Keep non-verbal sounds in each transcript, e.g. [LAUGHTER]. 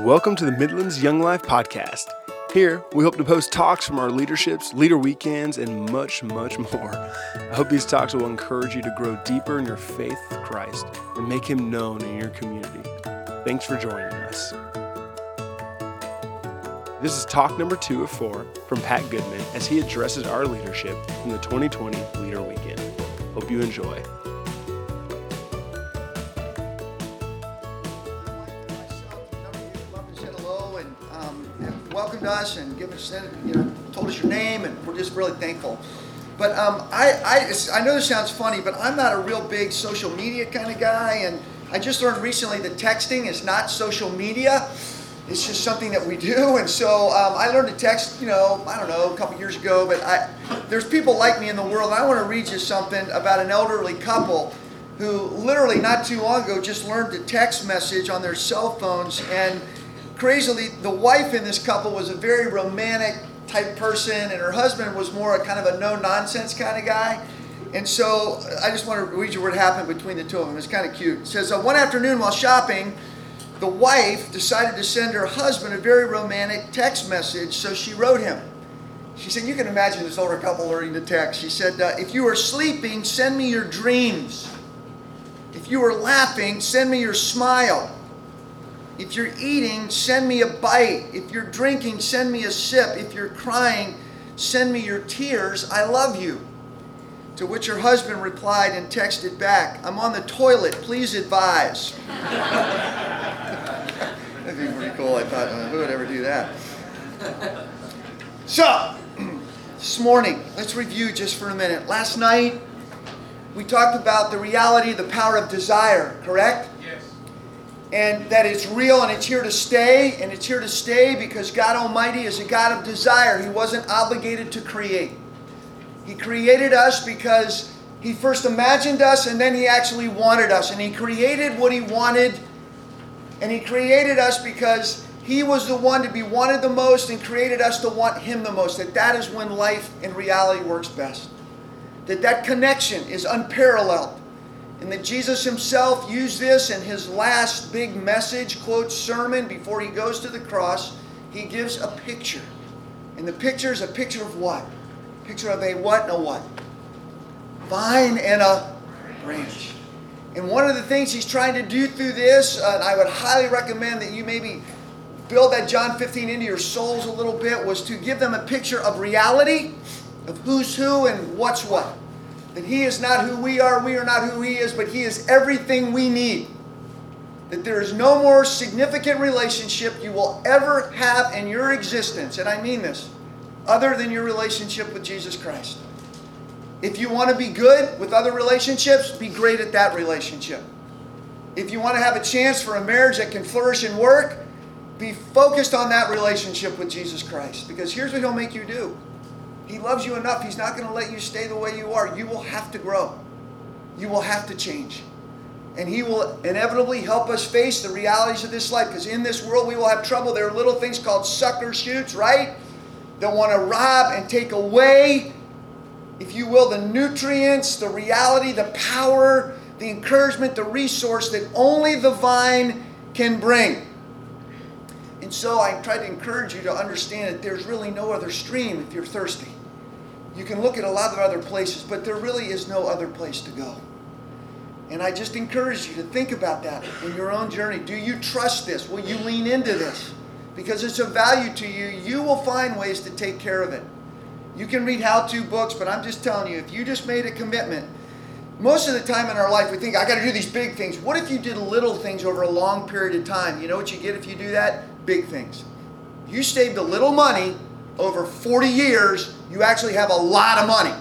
Welcome to the Midlands Young Life Podcast. Here, we hope to post talks from our leaderships, leader weekends, and much, much more. I hope these talks will encourage you to grow deeper in your faith with Christ and make Him known in your community. Thanks for joining us. This is talk number two of four from Pat Goodman as he addresses our leadership in the 2020 Leader Weekend. Hope you enjoy. Us and given us, you know, told us your name, and we're just really thankful. But um, I, I, I know this sounds funny, but I'm not a real big social media kind of guy, and I just learned recently that texting is not social media. It's just something that we do, and so um, I learned to text, you know, I don't know, a couple years ago. But I, there's people like me in the world. I want to read you something about an elderly couple who literally not too long ago just learned to text message on their cell phones and crazily, the wife in this couple was a very romantic type person, and her husband was more a kind of a no nonsense kind of guy. And so I just want to read you what happened between the two of them. It's kind of cute. It says, One afternoon while shopping, the wife decided to send her husband a very romantic text message, so she wrote him. She said, You can imagine this older couple learning the text. She said, uh, If you are sleeping, send me your dreams. If you are laughing, send me your smile. If you're eating, send me a bite. If you're drinking, send me a sip. If you're crying, send me your tears. I love you. To which her husband replied and texted back, I'm on the toilet. Please advise. [LAUGHS] That'd be pretty cool. I thought, uh, who would ever do that? So, [CLEARS THROAT] this morning, let's review just for a minute. Last night, we talked about the reality, the power of desire, correct? And that it's real and it's here to stay, and it's here to stay because God Almighty is a God of desire. He wasn't obligated to create. He created us because He first imagined us and then He actually wanted us. And He created what He wanted, and He created us because He was the one to be wanted the most and created us to want Him the most. That that is when life in reality works best. That that connection is unparalleled and that Jesus himself used this in his last big message, quote, sermon before he goes to the cross. He gives a picture. And the picture is a picture of what? Picture of a what and a what? Vine and a branch. And one of the things he's trying to do through this, uh, and I would highly recommend that you maybe build that John 15 into your souls a little bit, was to give them a picture of reality, of who's who and what's what. That He is not who we are, we are not who He is, but He is everything we need. That there is no more significant relationship you will ever have in your existence, and I mean this, other than your relationship with Jesus Christ. If you want to be good with other relationships, be great at that relationship. If you want to have a chance for a marriage that can flourish and work, be focused on that relationship with Jesus Christ. Because here's what He'll make you do he loves you enough. He's not going to let you stay the way you are. You will have to grow. You will have to change. And He will inevitably help us face the realities of this life because in this world we will have trouble. There are little things called sucker shoots, right? That want to rob and take away, if you will, the nutrients, the reality, the power, the encouragement, the resource that only the vine can bring. And so I try to encourage you to understand that there's really no other stream if you're thirsty. You can look at a lot of other places, but there really is no other place to go. And I just encourage you to think about that in your own journey. Do you trust this? Will you lean into this? Because it's of value to you. You will find ways to take care of it. You can read how to books, but I'm just telling you, if you just made a commitment, most of the time in our life we think, I got to do these big things. What if you did little things over a long period of time? You know what you get if you do that? Big things. You saved a little money over 40 years, you actually have a lot of money.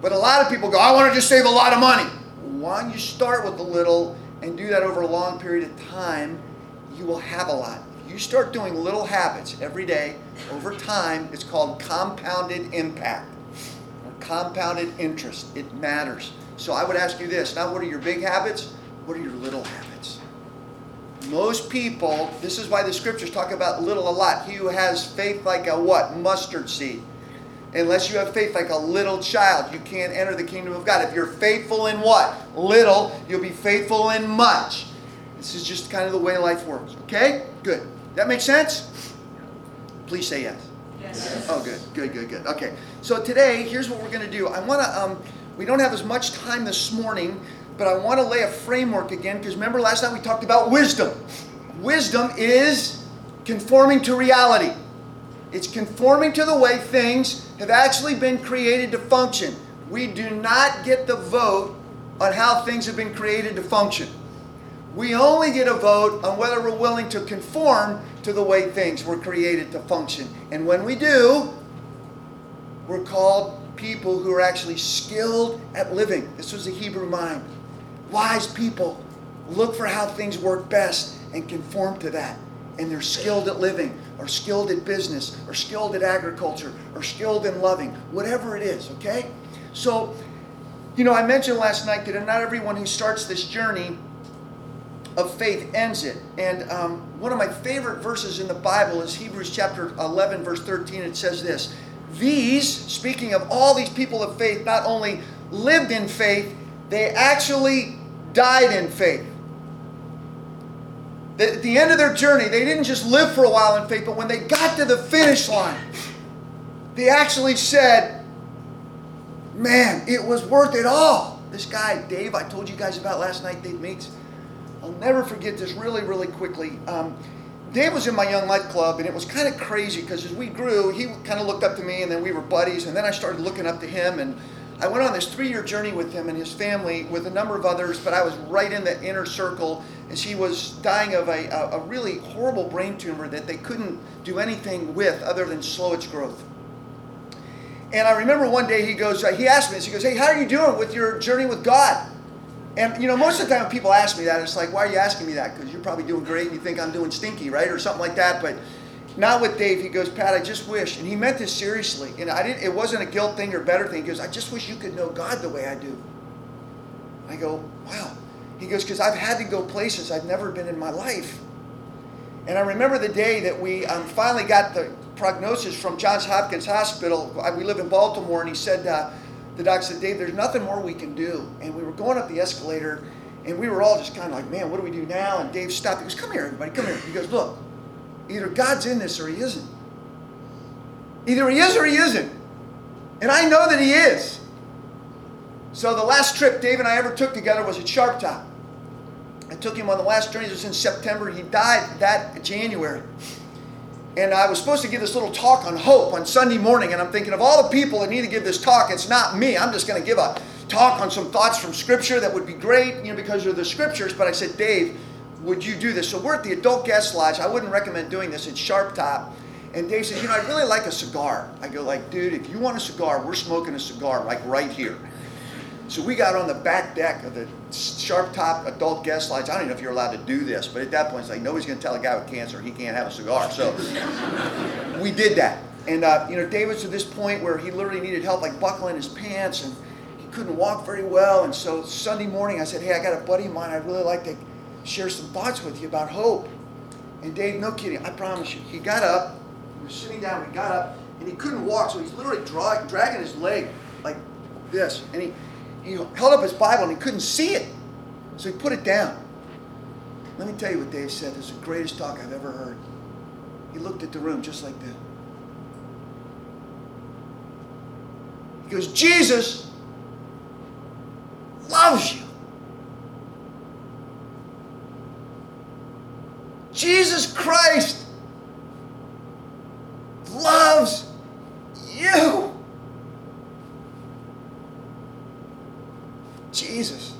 But a lot of people go, I want to just save a lot of money. Why don't you start with a little and do that over a long period of time? You will have a lot. If you start doing little habits every day over time, it's called compounded impact or compounded interest. It matters. So I would ask you this not what are your big habits, what are your little habits? Most people, this is why the scriptures talk about little a lot. He who has faith like a what? Mustard seed. Unless you have faith like a little child, you can't enter the kingdom of God. If you're faithful in what? Little, you'll be faithful in much. This is just kind of the way life works. Okay? Good. That makes sense? Please say yes. Yes. Oh, good, good, good, good. Okay. So today, here's what we're going to do. I want to. Um, we don't have as much time this morning, but I want to lay a framework again because remember last night we talked about wisdom. Wisdom is conforming to reality. It's conforming to the way things have actually been created to function. We do not get the vote on how things have been created to function. We only get a vote on whether we're willing to conform to the way things were created to function. And when we do, we're called people who are actually skilled at living. This was the Hebrew mind. Wise people look for how things work best and conform to that. And they're skilled at living, or skilled at business, or skilled at agriculture, or skilled in loving, whatever it is, okay? So, you know, I mentioned last night that not everyone who starts this journey of faith ends it. And um, one of my favorite verses in the Bible is Hebrews chapter 11, verse 13. It says this These, speaking of all these people of faith, not only lived in faith, they actually died in faith. At the end of their journey, they didn't just live for a while in faith, but when they got to the finish line, they actually said, Man, it was worth it all. This guy, Dave, I told you guys about last night, Dave Meeks I'll never forget this really, really quickly. Um, Dave was in my Young Life Club, and it was kind of crazy because as we grew, he kind of looked up to me, and then we were buddies, and then I started looking up to him, and I went on this three-year journey with him and his family, with a number of others, but I was right in the inner circle as she was dying of a, a, really horrible brain tumor that they couldn't do anything with other than slow its growth. And I remember one day he goes, he asked me this, he goes, hey, how are you doing with your journey with God? And you know, most of the time people ask me that, it's like, why are you asking me that? Because you're probably doing great and you think I'm doing stinky, right? Or something like that. But not with Dave. He goes, Pat, I just wish, and he meant this seriously. And I didn't. It wasn't a guilt thing or better thing. He goes, I just wish you could know God the way I do. I go, wow. He goes, because I've had to go places I've never been in my life. And I remember the day that we um, finally got the prognosis from Johns Hopkins Hospital. We live in Baltimore, and he said. Uh, the doc said, Dave, there's nothing more we can do. And we were going up the escalator, and we were all just kind of like, man, what do we do now? And Dave stopped. He goes, come here, everybody, come here. He goes, look, either God's in this or he isn't. Either he is or he isn't. And I know that he is. So the last trip Dave and I ever took together was at Sharp Top. I took him on the last journey. It was in September. He died that January and I was supposed to give this little talk on hope on Sunday morning, and I'm thinking of all the people that need to give this talk, it's not me. I'm just going to give a talk on some thoughts from Scripture that would be great, you know, because of the Scriptures. But I said, Dave, would you do this? So we're at the Adult Guest Lodge. I wouldn't recommend doing this. It's Sharp Top. And Dave says, you know, I'd really like a cigar. I go like, dude, if you want a cigar, we're smoking a cigar like right here. So we got on the back deck of the sharp top adult guest lodge. I don't even know if you're allowed to do this, but at that point, it's like nobody's going to tell a guy with cancer he can't have a cigar. So [LAUGHS] we did that. And, uh, you know, David's to this point where he literally needed help, like buckling his pants, and he couldn't walk very well. And so Sunday morning, I said, hey, I got a buddy of mine. I'd really like to share some thoughts with you about hope. And Dave, no kidding, I promise you, he got up, he was sitting down, he got up, and he couldn't walk, so he's literally dra- dragging his leg like this. And he, he held up his Bible and he couldn't see it. So he put it down. Let me tell you what Dave said. This is the greatest talk I've ever heard. He looked at the room just like that. He goes, Jesus loves you. Jesus Christ loves you. Jesus.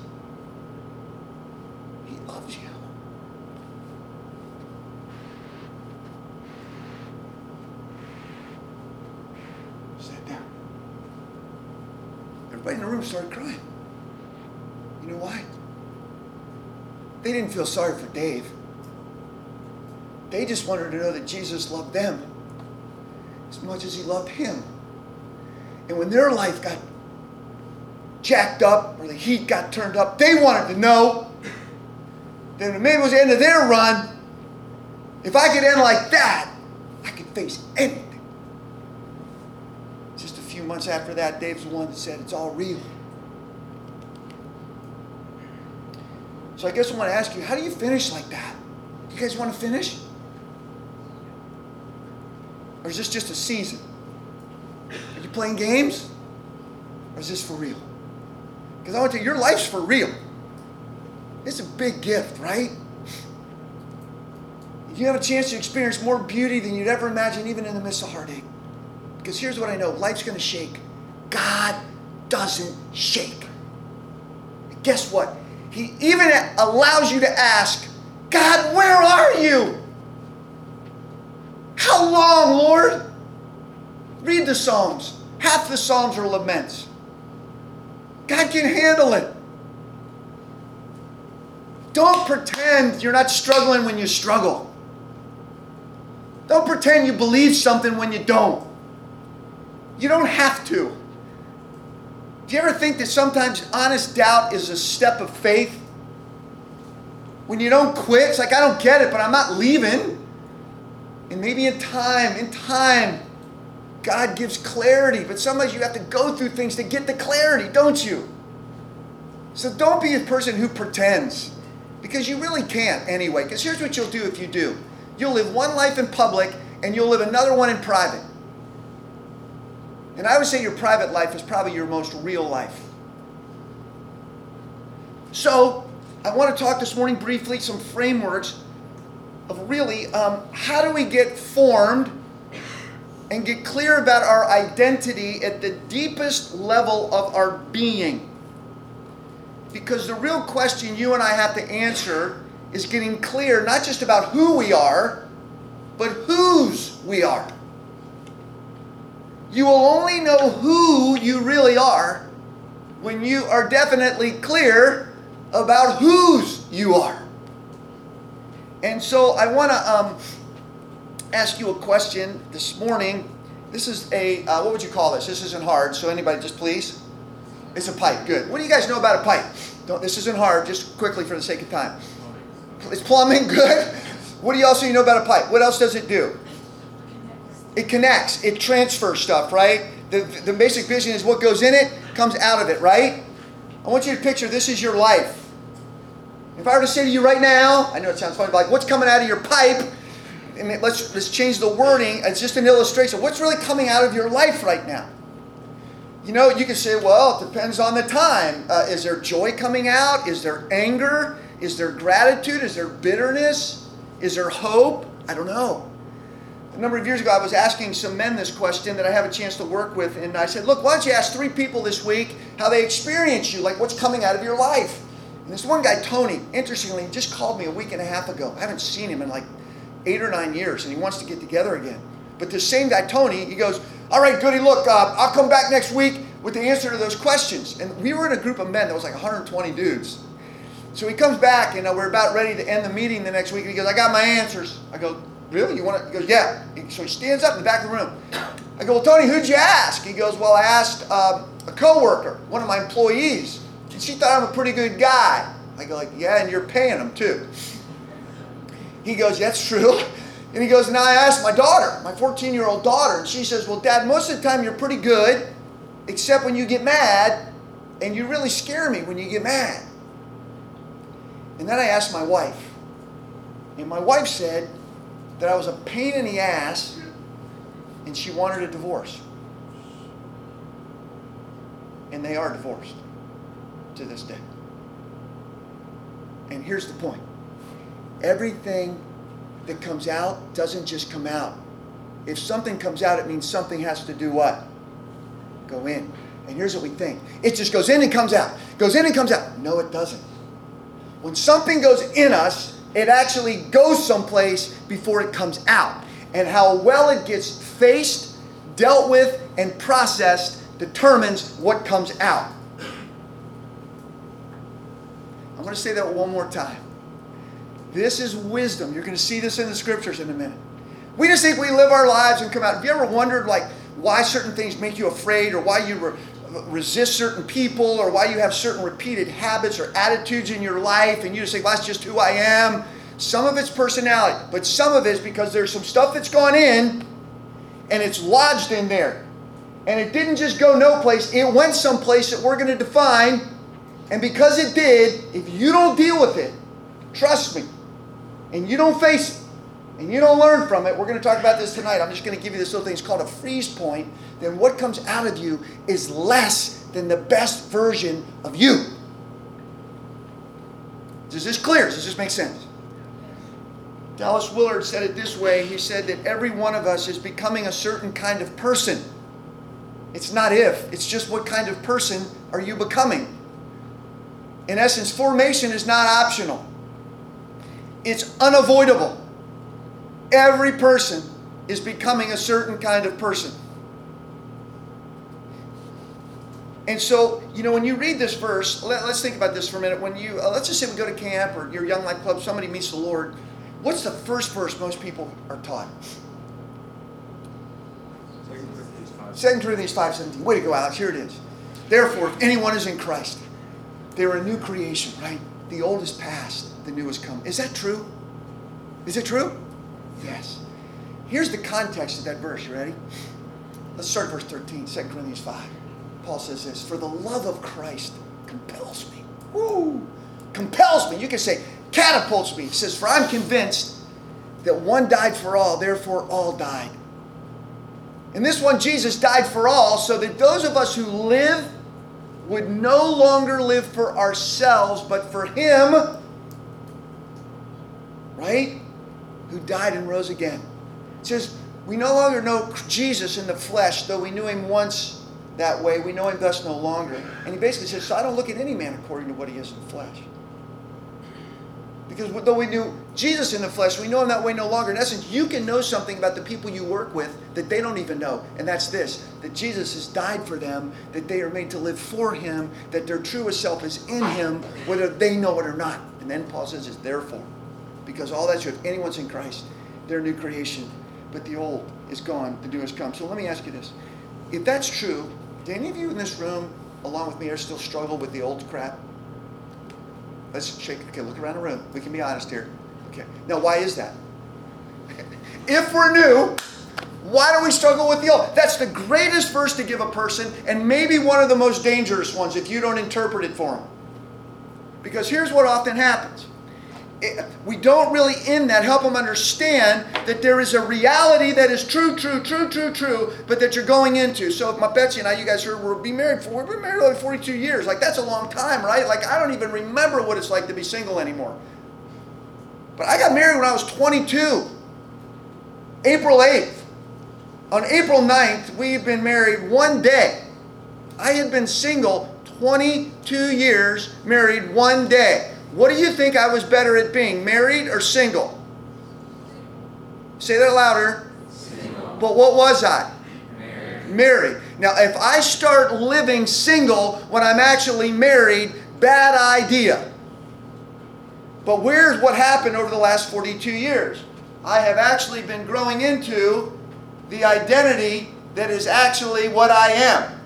He loves you. Sit down. Everybody in the room started crying. You know why? They didn't feel sorry for Dave. They just wanted to know that Jesus loved them as much as he loved him. And when their life got jacked up or the heat got turned up. They wanted to know. Then maybe it was the end of their run. If I could end like that, I could face anything. Just a few months after that, Dave's the one that said it's all real. So I guess I want to ask you, how do you finish like that? Do You guys want to finish? Or is this just a season? Are you playing games? Or is this for real? Because I want to tell you, your life's for real. It's a big gift, right? You have a chance to experience more beauty than you'd ever imagine, even in the midst of heartache. Because here's what I know life's going to shake. God doesn't shake. Guess what? He even allows you to ask, God, where are you? How long, Lord? Read the Psalms. Half the Psalms are laments. God can handle it. Don't pretend you're not struggling when you struggle. Don't pretend you believe something when you don't. You don't have to. Do you ever think that sometimes honest doubt is a step of faith? When you don't quit, it's like, I don't get it, but I'm not leaving. And maybe in time, in time, God gives clarity, but sometimes you have to go through things to get the clarity, don't you? So don't be a person who pretends, because you really can't anyway. Because here's what you'll do if you do you'll live one life in public and you'll live another one in private. And I would say your private life is probably your most real life. So, I want to talk this morning briefly some frameworks of really um, how do we get formed and get clear about our identity at the deepest level of our being. Because the real question you and I have to answer is getting clear not just about who we are, but whose we are. You will only know who you really are when you are definitely clear about whose you are. And so I want to um, ask you a question this morning. This is a, uh, what would you call this? This isn't hard, so anybody just please. It's a pipe, good. What do you guys know about a pipe? Don't, this isn't hard, just quickly for the sake of time. It's plumbing, [LAUGHS] good. What do you also you know about a pipe? What else does it do? It connects, it transfers stuff, right? The, the basic vision is what goes in it comes out of it, right? I want you to picture this is your life. If I were to say to you right now, I know it sounds funny, but like, what's coming out of your pipe? Let's let's change the wording. It's just an illustration. What's really coming out of your life right now? You know, you can say, well, it depends on the time. Uh, is there joy coming out? Is there anger? Is there gratitude? Is there bitterness? Is there hope? I don't know. A number of years ago, I was asking some men this question that I have a chance to work with, and I said, look, why don't you ask three people this week how they experience you, like what's coming out of your life? And this one guy, Tony, interestingly, just called me a week and a half ago. I haven't seen him in like eight or nine years, and he wants to get together again. But this same guy, Tony, he goes, All right, Goody, look, uh, I'll come back next week with the answer to those questions. And we were in a group of men that was like 120 dudes. So he comes back, and uh, we're about ready to end the meeting the next week, and he goes, I got my answers. I go, Really? You want to? He goes, Yeah. So he stands up in the back of the room. I go, Well, Tony, who'd you ask? He goes, Well, I asked uh, a coworker, one of my employees. And she thought I'm a pretty good guy. I go like, yeah, and you're paying him too. He goes, that's true. [LAUGHS] And he goes, and I asked my daughter, my 14 year old daughter, and she says, well, Dad, most of the time you're pretty good, except when you get mad, and you really scare me when you get mad. And then I asked my wife, and my wife said that I was a pain in the ass, and she wanted a divorce. And they are divorced to this day. And here's the point everything that comes out doesn't just come out. If something comes out, it means something has to do what? Go in. And here's what we think it just goes in and comes out, goes in and comes out. No, it doesn't. When something goes in us, it actually goes someplace before it comes out. And how well it gets faced, dealt with, and processed determines what comes out. I'm going to say that one more time. This is wisdom. You're going to see this in the scriptures in a minute. We just think we live our lives and come out. Have you ever wondered, like, why certain things make you afraid or why you re- resist certain people or why you have certain repeated habits or attitudes in your life and you just think, well, that's just who I am? Some of it's personality, but some of it is because there's some stuff that's gone in and it's lodged in there. And it didn't just go no place, it went someplace that we're going to define and because it did, if you don't deal with it, trust me, and you don't face it, and you don't learn from it, we're going to talk about this tonight. I'm just going to give you this little thing. It's called a freeze point. Then what comes out of you is less than the best version of you. Is this clear? Does this make sense? Dallas Willard said it this way. He said that every one of us is becoming a certain kind of person. It's not if, it's just what kind of person are you becoming. In essence, formation is not optional, it's unavoidable. Every person is becoming a certain kind of person. And so, you know, when you read this verse, let, us think about this for a minute. When you, uh, let's just say we go to camp or your Young Life Club, somebody meets the Lord. What's the first verse most people are taught? 2 Corinthians 5.17. Way to go, Alex. Here it is. Therefore, if anyone is in Christ, they're a new creation, right? The old is past, the new has come. Is that true? Is it true? Yes. Here's the context of that verse. You ready? Let's start verse 13, 2 Corinthians 5. Paul says this For the love of Christ compels me. Woo! Compels me. You can say, catapults me. He says, For I'm convinced that one died for all, therefore all died. And this one, Jesus died for all, so that those of us who live would no longer live for ourselves, but for Him, right? Who died and rose again. It says, We no longer know Jesus in the flesh, though we knew Him once that way. We know Him thus no longer. And He basically says, So I don't look at any man according to what he is in the flesh. Because though we knew Jesus in the flesh, we know him that way no longer. In essence, you can know something about the people you work with that they don't even know. And that's this that Jesus has died for them, that they are made to live for him, that their truest self is in him, whether they know it or not. And then Paul says it's therefore. Because all that's. If anyone's in Christ, they're a new creation. But the old is gone, the new has come. So let me ask you this. If that's true, do any of you in this room, along with me, are still struggle with the old crap? Let's shake. Okay, look around the room. We can be honest here. Okay. Now, why is that? [LAUGHS] if we're new, why do we struggle with the old? That's the greatest verse to give a person, and maybe one of the most dangerous ones if you don't interpret it for them. Because here's what often happens we don't really in that help them understand that there is a reality that is true, true, true, true, true, but that you're going into. So if my Betsy and I, you guys heard, we're be married for we've been married like 42 years. Like that's a long time, right? Like I don't even remember what it's like to be single anymore. But I got married when I was 22. April 8th. On April 9th, we've been married one day. I had been single 22 years, married one day. What do you think I was better at being, married or single? Say that louder. Single. But what was I? Married. married. Now, if I start living single when I'm actually married, bad idea. But where's what happened over the last 42 years? I have actually been growing into the identity that is actually what I am.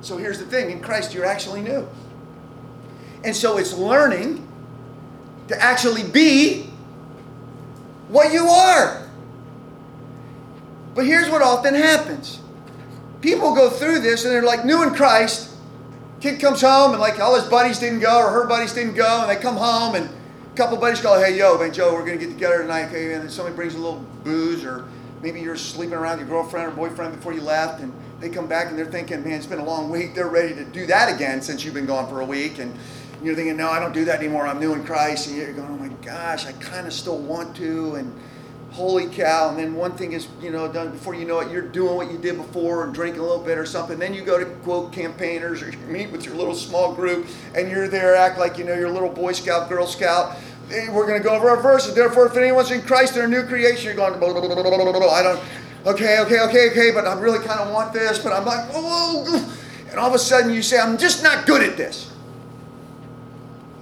So here's the thing in Christ, you're actually new. And so it's learning to actually be what you are. But here's what often happens people go through this and they're like new in Christ. Kid comes home and like all his buddies didn't go or her buddies didn't go, and they come home and a couple buddies go, "Hey, yo, man, Joe, we're gonna get together tonight." Okay, and then somebody brings a little booze, or maybe you're sleeping around your girlfriend or boyfriend before you left, and they come back and they're thinking, "Man, it's been a long week." They're ready to do that again since you've been gone for a week, and you're thinking, no, I don't do that anymore. I'm new in Christ. And you're going, oh my gosh, I kind of still want to. And holy cow. And then one thing is, you know, done before you know it, you're doing what you did before and drinking a little bit or something. Then you go to quote campaigners or you [LAUGHS] meet with your little small group and you're there, act like you know your little Boy Scout, Girl Scout. We're going to go over our verses. Therefore, if anyone's in Christ, they're a new creation. You're going, blah, blah, blah, blah, blah, blah. I don't, okay, okay, okay, okay, but I really kind of want this. But I'm like, oh, and all of a sudden you say, I'm just not good at this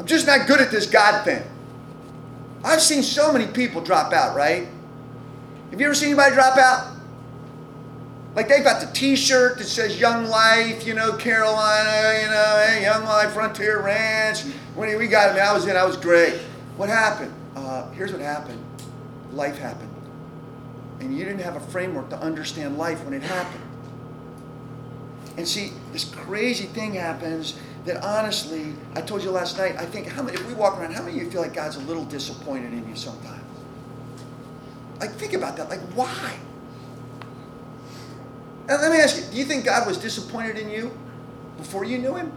just not good at this God thing. I've seen so many people drop out, right? Have you ever seen anybody drop out? Like they've got the T-shirt that says "Young Life," you know, Carolina, you know, hey, Young Life Frontier Ranch. When we got him, I was in. I was great. What happened? Uh, here's what happened. Life happened, and you didn't have a framework to understand life when it happened. And see, this crazy thing happens that honestly, I told you last night, I think how many, if we walk around, how many of you feel like God's a little disappointed in you sometimes? Like, think about that. Like, why? And let me ask you do you think God was disappointed in you before you knew Him?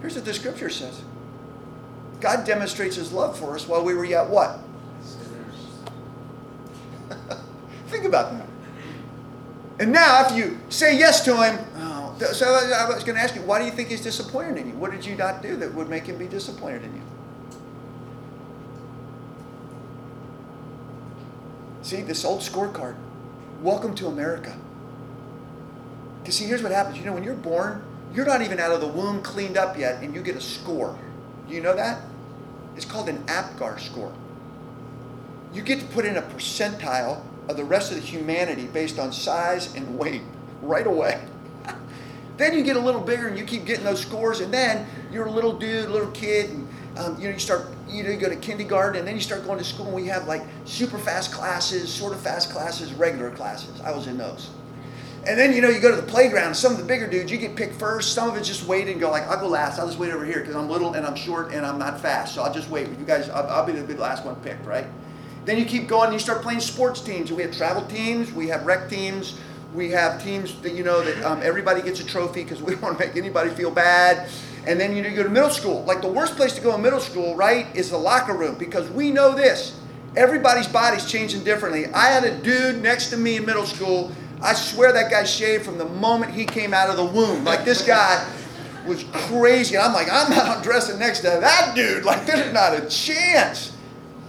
Here's what the scripture says God demonstrates His love for us while we were yet what? Sinners. [LAUGHS] Think about that. And now, if you say yes to Him, oh, so I was going to ask you, why do you think He's disappointed in you? What did you not do that would make Him be disappointed in you? See, this old scorecard. Welcome to America. Because, see, here's what happens. You know, when you're born, you're not even out of the womb cleaned up yet, and you get a score. Do you know that? It's called an APGAR score. You get to put in a percentile of the rest of the humanity based on size and weight right away. Then you get a little bigger and you keep getting those scores, and then you're a little dude, little kid, and um, you know you start you know you go to kindergarten, and then you start going to school, and we have like super fast classes, sort of fast classes, regular classes. I was in those. And then you know you go to the playground. Some of the bigger dudes you get picked first. Some of it's just wait and go like I'll go last. I'll just wait over here because I'm little and I'm short and I'm not fast. So I'll just wait. You guys, I'll, I'll be the last one picked, right? Then you keep going and you start playing sports teams. We have travel teams. We have rec teams. We have teams that you know that um, everybody gets a trophy because we don't want to make anybody feel bad. And then you, know, you go to middle school. Like the worst place to go in middle school, right, is the locker room because we know this. Everybody's body's changing differently. I had a dude next to me in middle school I swear that guy shaved from the moment he came out of the womb. Like this guy was crazy. I'm like, I'm not dressing next to that dude. Like there's not a chance.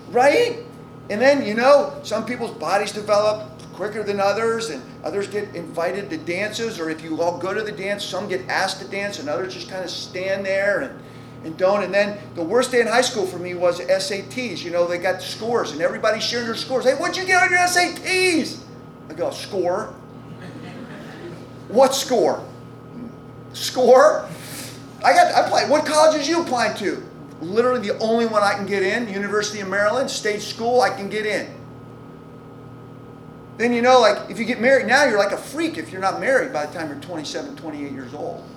Right? And then, you know, some people's bodies develop quicker than others, and others get invited to dances, or if you all go to the dance, some get asked to dance, and others just kind of stand there and, and don't. And then the worst day in high school for me was SATs. You know, they got scores, and everybody shared their scores. Hey, what'd you get on your SATs? I go, score. What score? Score? I got I applied. What colleges you applying to? Literally the only one I can get in, University of Maryland, state school, I can get in. Then you know, like if you get married now, you're like a freak if you're not married by the time you're 27, 28 years old.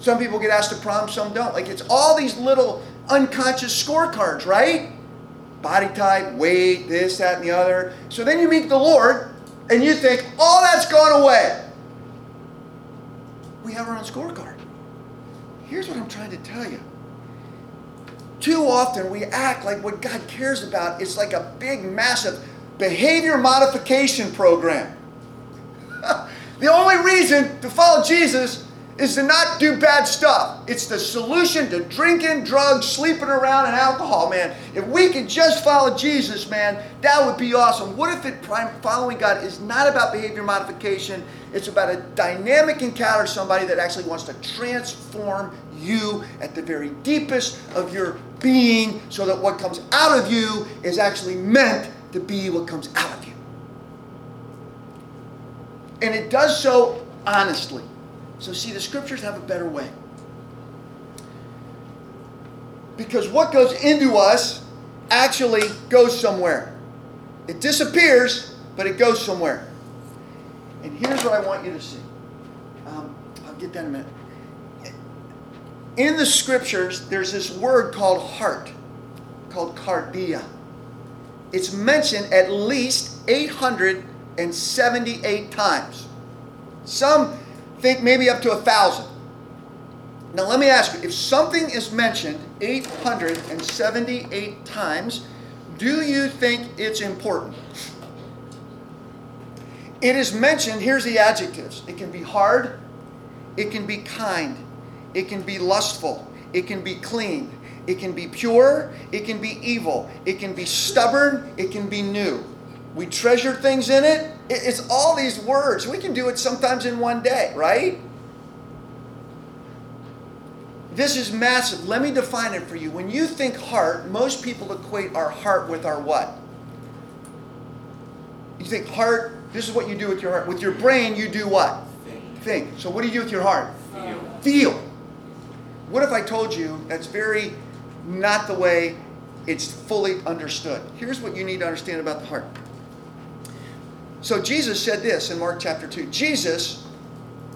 Some people get asked to prom, some don't. Like it's all these little unconscious scorecards, right? Body type, weight, this, that, and the other. So then you meet the Lord, and you think, all that's gone away. We have our own scorecard. Here's what I'm trying to tell you. Too often we act like what God cares about is like a big, massive behavior modification program. [LAUGHS] the only reason to follow Jesus is to not do bad stuff. It's the solution to drinking, drugs, sleeping around, and alcohol, man. If we could just follow Jesus, man, that would be awesome. What if it following God is not about behavior modification? It's about a dynamic encounter, somebody that actually wants to transform you at the very deepest of your being, so that what comes out of you is actually meant to be what comes out of you. And it does so honestly. So, see, the scriptures have a better way. Because what goes into us actually goes somewhere. It disappears, but it goes somewhere. And here's what I want you to see. Um, I'll get that in a minute. In the scriptures, there's this word called heart, called cardia. It's mentioned at least 878 times. Some think maybe up to a thousand. Now, let me ask you if something is mentioned 878 times, do you think it's important? It is mentioned, here's the adjectives it can be hard, it can be kind, it can be lustful, it can be clean, it can be pure, it can be evil, it can be stubborn, it can be new. We treasure things in it. It's all these words. We can do it sometimes in one day, right? This is massive. Let me define it for you. When you think heart, most people equate our heart with our what? You think heart, this is what you do with your heart. With your brain, you do what? Think. Think. So what do you do with your heart? Feel. Feel. What if I told you that's very not the way it's fully understood? Here's what you need to understand about the heart. So Jesus said this in Mark chapter 2. Jesus,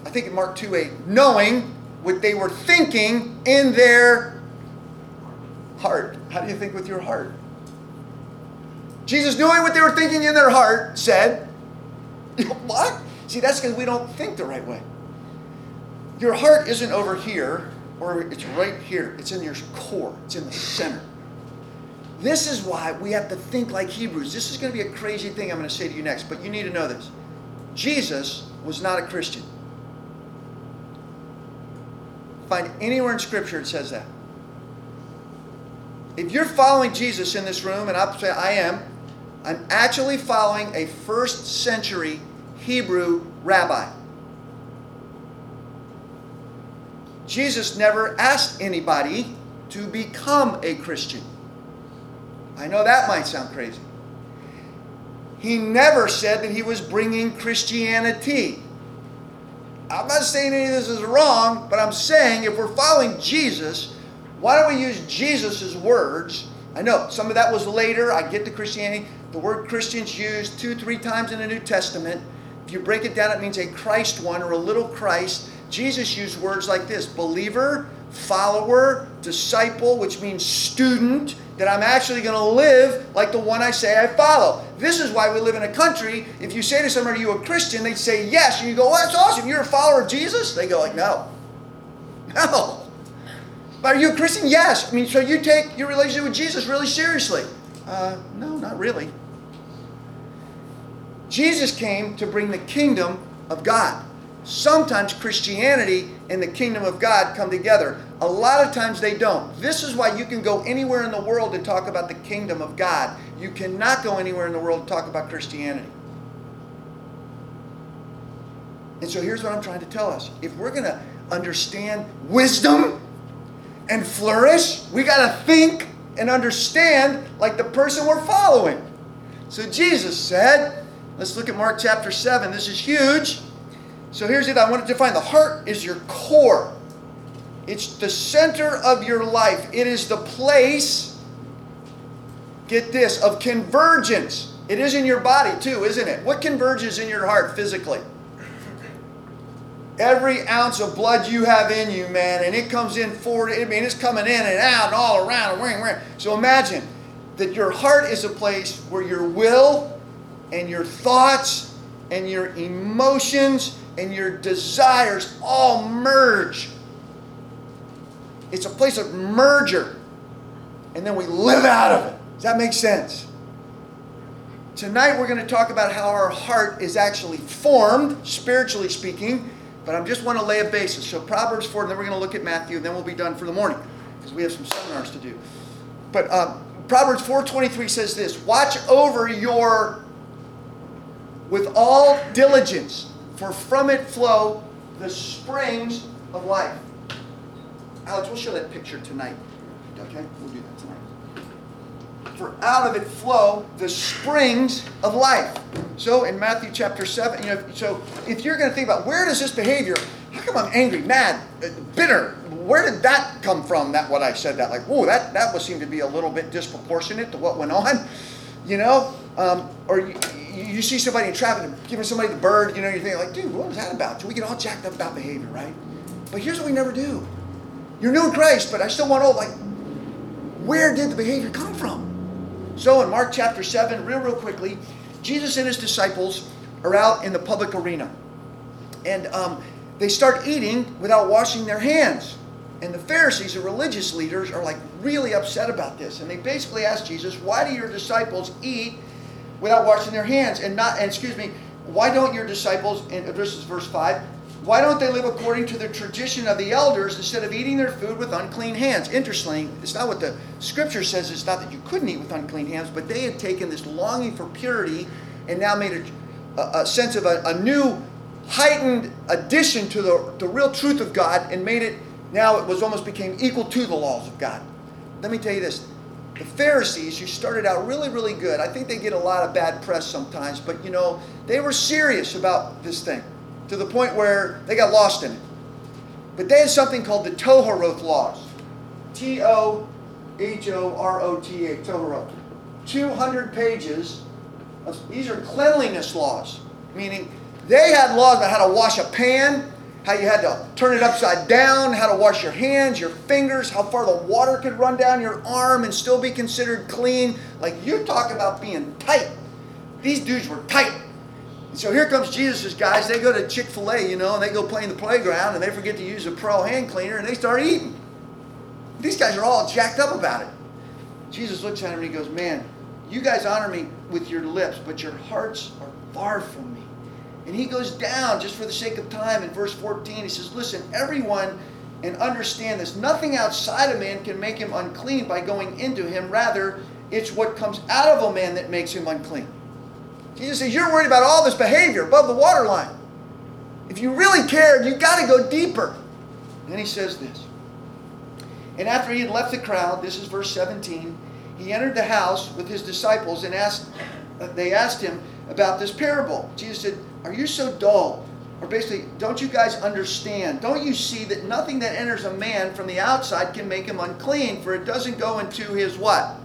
I think in Mark 2 8, knowing what they were thinking in their heart. How do you think with your heart? Jesus, knowing what they were thinking in their heart, said, [LAUGHS] What? See, that's because we don't think the right way. Your heart isn't over here, or it's right here. It's in your core, it's in the center. This is why we have to think like Hebrews. This is going to be a crazy thing I'm going to say to you next, but you need to know this. Jesus was not a Christian. Find anywhere in Scripture it says that. If you're following Jesus in this room, and I say I am, I'm actually following a first century Hebrew rabbi. Jesus never asked anybody to become a Christian. I know that might sound crazy. He never said that he was bringing Christianity. I'm not saying any of this is wrong, but I'm saying if we're following Jesus, why don't we use Jesus' words? I know some of that was later. I get the Christianity. The word Christian's used two, three times in the New Testament. If you break it down, it means a Christ one or a little Christ. Jesus used words like this believer, follower, disciple, which means student, that I'm actually going to live like the one I say I follow. This is why we live in a country. If you say to somebody, Are you a Christian? They say yes. And you go, well, That's awesome. You're a follower of Jesus? They go, like, No. [LAUGHS] No. But are you a Christian? Yes. I mean, so you take your relationship with Jesus really seriously? Uh, no, not really. Jesus came to bring the kingdom of God. Sometimes Christianity and the kingdom of God come together. A lot of times they don't. This is why you can go anywhere in the world and talk about the kingdom of God. You cannot go anywhere in the world and talk about Christianity. And so here's what I'm trying to tell us. If we're going to understand wisdom and flourish, we got to think and understand like the person we're following. So Jesus said, let's look at Mark chapter 7. This is huge. So here's it. I want to define the heart is your core. It's the center of your life. It is the place, get this, of convergence. It is in your body too, isn't it? What converges in your heart physically? Every ounce of blood you have in you, man, and it comes in forward. I mean, it's coming in and out and all around and ring, ring. So imagine that your heart is a place where your will and your thoughts and your emotions and your desires all merge. It's a place of merger. And then we live out of it. Does that make sense? Tonight we're going to talk about how our heart is actually formed, spiritually speaking, but I am just want to lay a basis. So Proverbs 4, and then we're going to look at Matthew, and then we'll be done for the morning because we have some seminars to do. But uh, Proverbs 4.23 says this, Watch over your, with all diligence, for from it flow the springs of life. Alex, we'll show that picture tonight. Okay? We'll do that tonight. For out of it flow the springs of life. So in Matthew chapter 7, you know, so if you're going to think about where does this behavior, how come I'm angry, mad, uh, bitter? Where did that come from? That what I said that like, whoa, that that would seem to be a little bit disproportionate to what went on, you know? Um, or you, you see somebody in traffic giving somebody the bird, you know, you're thinking like, dude, what was that about? So we get all jacked up about behavior, right? But here's what we never do. You're new in Christ, but I still want know, like, where did the behavior come from? So in Mark chapter 7, real, real quickly, Jesus and his disciples are out in the public arena. And um, they start eating without washing their hands. And the Pharisees, the religious leaders, are like really upset about this. And they basically ask Jesus, why do your disciples eat without washing their hands? And not, and excuse me, why don't your disciples, and this is verse 5, why don't they live according to the tradition of the elders instead of eating their food with unclean hands? Interesting, it's not what the scripture says, it's not that you couldn't eat with unclean hands, but they had taken this longing for purity and now made a, a, a sense of a, a, new, heightened addition to the, the real truth of God and made it, now it was almost became equal to the laws of God. Let me tell you this. The Pharisees, who started out really, really good, I think they get a lot of bad press sometimes, but you know, they were serious about this thing to the point where they got lost in it. But they had something called the Tohoroth laws. T O H O R O T H, Tohoroth. 200 pages. Of, these are cleanliness laws, meaning they had laws about how to wash a pan, how you had to turn it upside down, how to wash your hands, your fingers, how far the water could run down your arm and still be considered clean. Like you talk about being tight. These dudes were tight. So here comes Jesus' guys. They go to Chick fil A, you know, and they go play in the playground and they forget to use a Purell hand cleaner and they start eating. These guys are all jacked up about it. Jesus looks at him and he goes, Man, you guys honor me with your lips, but your hearts are far from me. And he goes down just for the sake of time in verse 14. He says, Listen, everyone, and understand this nothing outside a man can make him unclean by going into him. Rather, it's what comes out of a man that makes him unclean. Jesus says, You're worried about all this behavior above the waterline. If you really cared, you've got to go deeper. And he says this. And after he had left the crowd, this is verse 17, he entered the house with his disciples and asked, they asked him about this parable. Jesus said, Are you so dull? Or basically, don't you guys understand? Don't you see that nothing that enters a man from the outside can make him unclean? For it doesn't go into his what?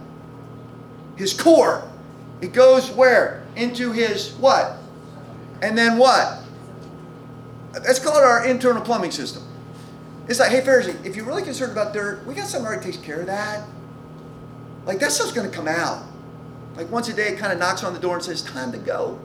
His core. It goes where? Into his what? And then what? That's called our internal plumbing system. It's like, hey, Pharisee, if you're really concerned about dirt, we got something that takes care of that. Like, that stuff's going to come out. Like, once a day, it kind of knocks on the door and says, time to go.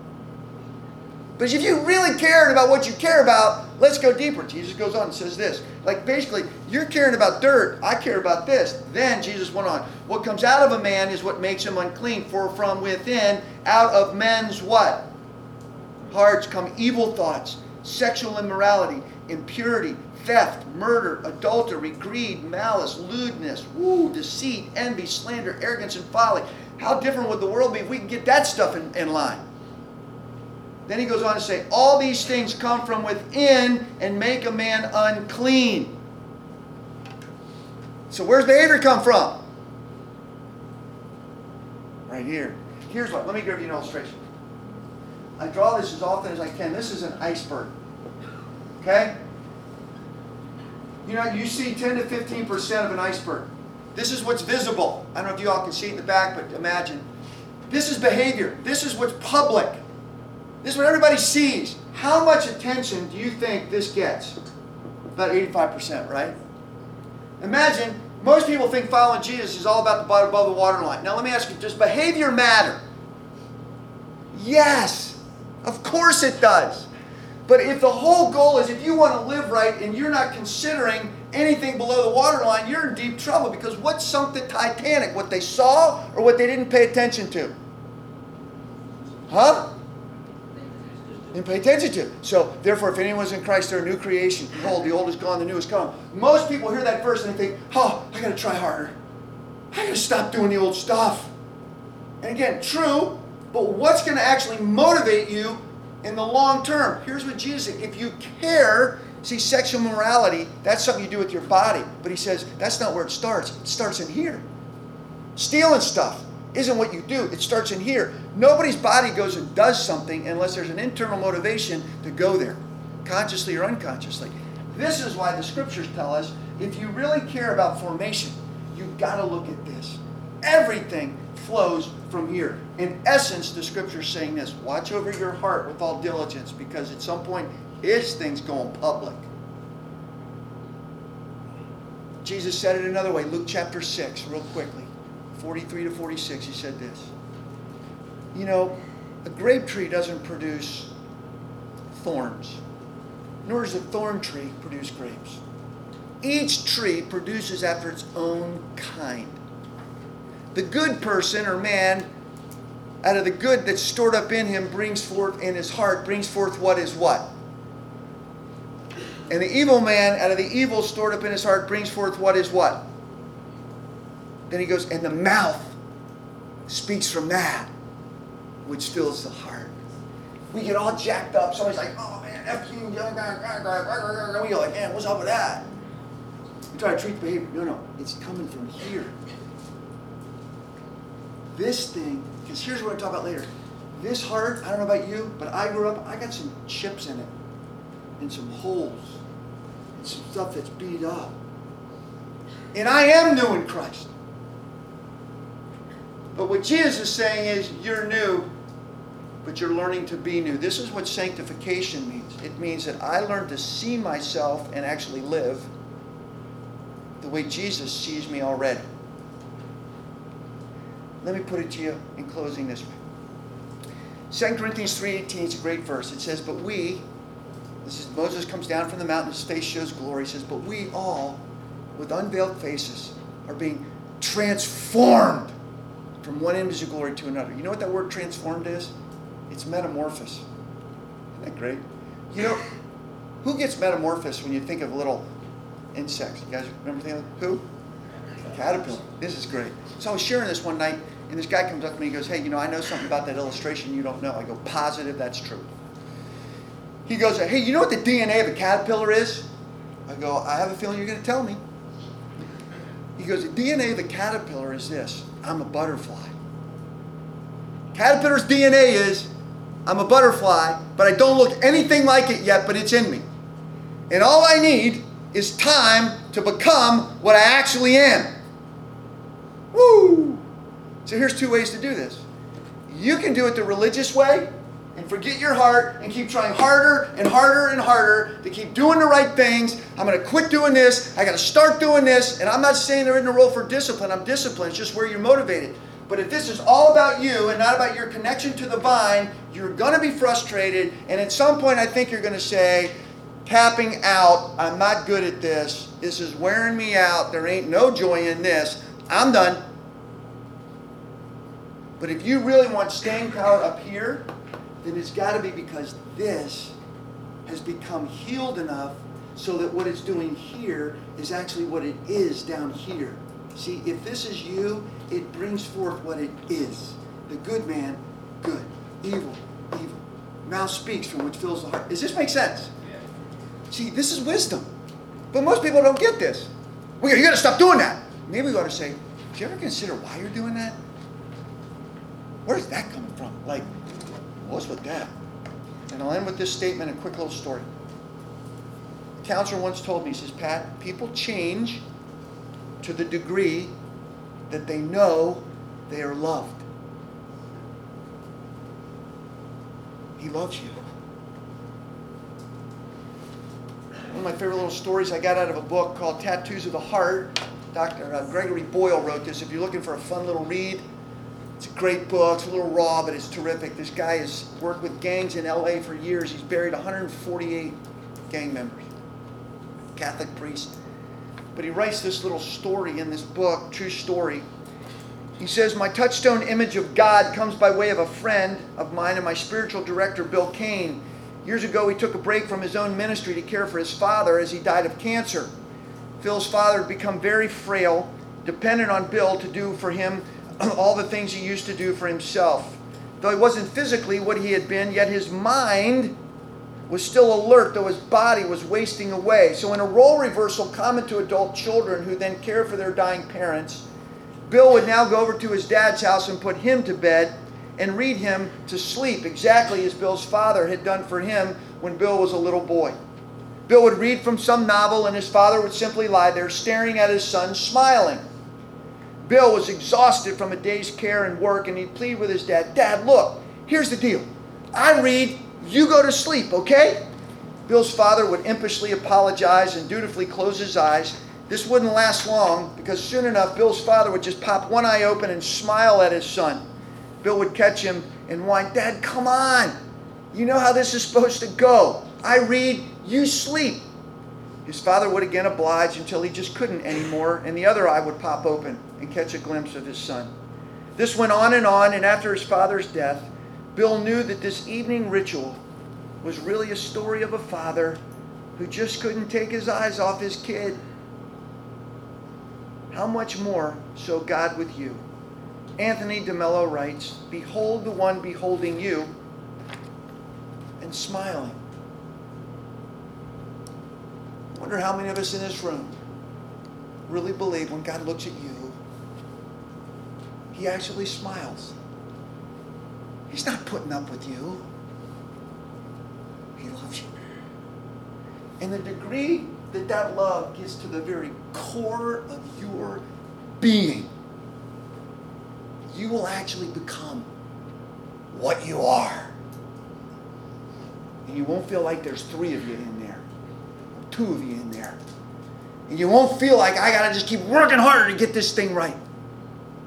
But if you really cared about what you care about, let's go deeper. Jesus goes on and says this. Like, basically, you're caring about dirt, I care about this. Then Jesus went on. What comes out of a man is what makes him unclean. For from within, out of men's what? Hearts come evil thoughts, sexual immorality, impurity, theft, murder, adultery, greed, malice, lewdness, woo, deceit, envy, slander, arrogance, and folly. How different would the world be if we could get that stuff in, in line? Then he goes on to say, All these things come from within and make a man unclean. So where's behavior come from? Right here. Here's what. Let me give you an illustration. I draw this as often as I can. This is an iceberg. Okay? You know, you see 10 to 15% of an iceberg. This is what's visible. I don't know if you all can see it in the back, but imagine. This is behavior. This is what's public. This is what everybody sees. How much attention do you think this gets? About 85%, right? Imagine most people think following Jesus is all about the bottom above the waterline. Now let me ask you, does behavior matter? Yes. Of course it does. But if the whole goal is if you want to live right and you're not considering anything below the waterline, you're in deep trouble because what sunk the Titanic? What they saw or what they didn't pay attention to? Huh? Didn't pay attention to. So, therefore, if anyone's in Christ, they're a new creation. Behold, the old is gone, the new is come. Most people hear that verse and they think, oh, I got to try harder. I got to stop doing the old stuff. And again, true, but what's going to actually motivate you in the long term. Here's what Jesus said. If you care, see, sexual morality, that's something you do with your body. But he says that's not where it starts. It starts in here. Stealing stuff isn't what you do, it starts in here. Nobody's body goes and does something unless there's an internal motivation to go there, consciously or unconsciously. This is why the scriptures tell us if you really care about formation, you've got to look at this. Everything flows from here. In essence, the scripture is saying this watch over your heart with all diligence because at some point this thing's going public. Jesus said it another way. Luke chapter 6, real quickly. 43 to 46, he said this. You know, a grape tree doesn't produce thorns, nor does a thorn tree produce grapes. Each tree produces after its own kind. The good person or man, out of the good that's stored up in him, brings forth in his heart, brings forth what is what? And the evil man, out of the evil stored up in his heart, brings forth what is what? Then he goes, and the mouth speaks from that which fills the heart. We get all jacked up. Somebody's like, oh man, F you. We go like, man, what's up with that? We try to treat the behavior. No, no, it's coming from here. This thing, because here's what we're talk about later. This heart, I don't know about you, but I grew up, I got some chips in it and some holes and some stuff that's beat up. And I am new in Christ. But what Jesus is saying is, you're new but you're learning to be new. This is what sanctification means. It means that I learn to see myself and actually live the way Jesus sees me already. Let me put it to you in closing this way. 2 Corinthians 3.18 is a great verse. It says, But we, this is Moses comes down from the mountain, his face shows glory. He says, But we all, with unveiled faces, are being transformed from one image of glory to another. You know what that word transformed is? It's metamorphosis. Isn't that great? You know, who gets metamorphosed when you think of little insects? You guys remember thinking who? Caterpillar. This is great. So I was sharing this one night, and this guy comes up to me and goes, Hey, you know, I know something about that illustration you don't know. I go, Positive, that's true. He goes, Hey, you know what the DNA of a caterpillar is? I go, I have a feeling you're going to tell me. He goes, The DNA of the caterpillar is this I'm a butterfly. Caterpillar's DNA is I'm a butterfly, but I don't look anything like it yet, but it's in me. And all I need is time to become what I actually am. Woo! So here's two ways to do this. You can do it the religious way and forget your heart and keep trying harder and harder and harder to keep doing the right things. I'm going to quit doing this. I got to start doing this. And I'm not saying there isn't a role for discipline. I'm disciplined. It's just where you're motivated. But if this is all about you and not about your connection to the vine, you're going to be frustrated. And at some point, I think you're going to say, tapping out, I'm not good at this. This is wearing me out. There ain't no joy in this. I'm done. But if you really want staying power up here, then it's got to be because this has become healed enough so that what it's doing here is actually what it is down here. See, if this is you, it brings forth what it is. The good man, good. Evil, evil. Mouth speaks from which fills the heart. Does this make sense? See, this is wisdom. But most people don't get this. You got to stop doing that. Maybe we ought to say, do you ever consider why you're doing that? Where's that coming from? Like, what's with that? And I'll end with this statement, a quick little story. A counselor once told me, he says, Pat, people change to the degree that they know they are loved. He loves you. One of my favorite little stories I got out of a book called Tattoos of the Heart. Dr. Uh, Gregory Boyle wrote this. If you're looking for a fun little read, it's a great book. It's a little raw, but it's terrific. This guy has worked with gangs in LA for years. He's buried 148 gang members, Catholic priest. But he writes this little story in this book, true story. He says, My touchstone image of God comes by way of a friend of mine and my spiritual director, Bill Cain. Years ago, he took a break from his own ministry to care for his father as he died of cancer. Phil's father had become very frail, dependent on Bill to do for him [CLEARS THROAT] all the things he used to do for himself. Though he wasn't physically what he had been, yet his mind was still alert, though his body was wasting away. So, in a role reversal common to adult children who then care for their dying parents, Bill would now go over to his dad's house and put him to bed and read him to sleep, exactly as Bill's father had done for him when Bill was a little boy. Bill would read from some novel, and his father would simply lie there staring at his son, smiling. Bill was exhausted from a day's care and work, and he'd plead with his dad Dad, look, here's the deal. I read, you go to sleep, okay? Bill's father would impishly apologize and dutifully close his eyes. This wouldn't last long because soon enough, Bill's father would just pop one eye open and smile at his son. Bill would catch him and whine, Dad, come on. You know how this is supposed to go. I read, you sleep. His father would again oblige until he just couldn't anymore, and the other eye would pop open and catch a glimpse of his son. This went on and on, and after his father's death, Bill knew that this evening ritual was really a story of a father who just couldn't take his eyes off his kid. How much more so God with you? Anthony DeMello writes Behold the one beholding you and smiling. Wonder how many of us in this room really believe when God looks at you, He actually smiles. He's not putting up with you, He loves you. And the degree that that love gets to the very core of your being, you will actually become what you are. And you won't feel like there's three of you in there, two of you in there. And you won't feel like I got to just keep working harder to get this thing right.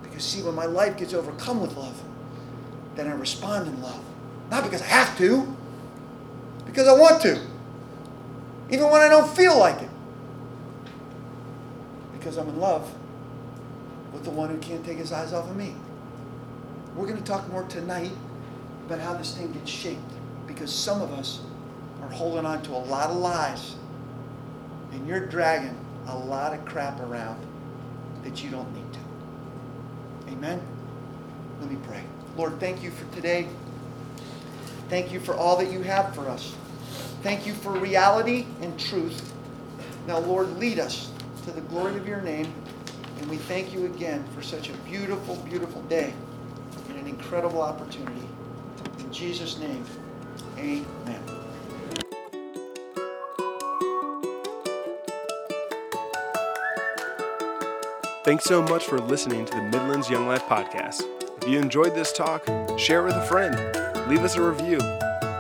Because, see, when my life gets overcome with love, then I respond in love. Not because I have to, because I want to. Even when I don't feel like it. Because I'm in love with the one who can't take his eyes off of me. We're going to talk more tonight about how this thing gets shaped. Because some of us are holding on to a lot of lies. And you're dragging a lot of crap around that you don't need to. Amen? Let me pray. Lord, thank you for today. Thank you for all that you have for us. Thank you for reality and truth. Now, Lord, lead us to the glory of your name. And we thank you again for such a beautiful, beautiful day and an incredible opportunity. In Jesus' name, amen. Thanks so much for listening to the Midlands Young Life Podcast. If you enjoyed this talk, share it with a friend. Leave us a review.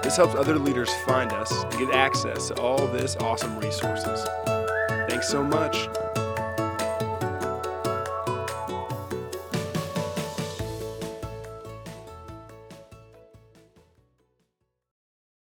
This helps other leaders find us and get access to all this awesome resources. Thanks so much.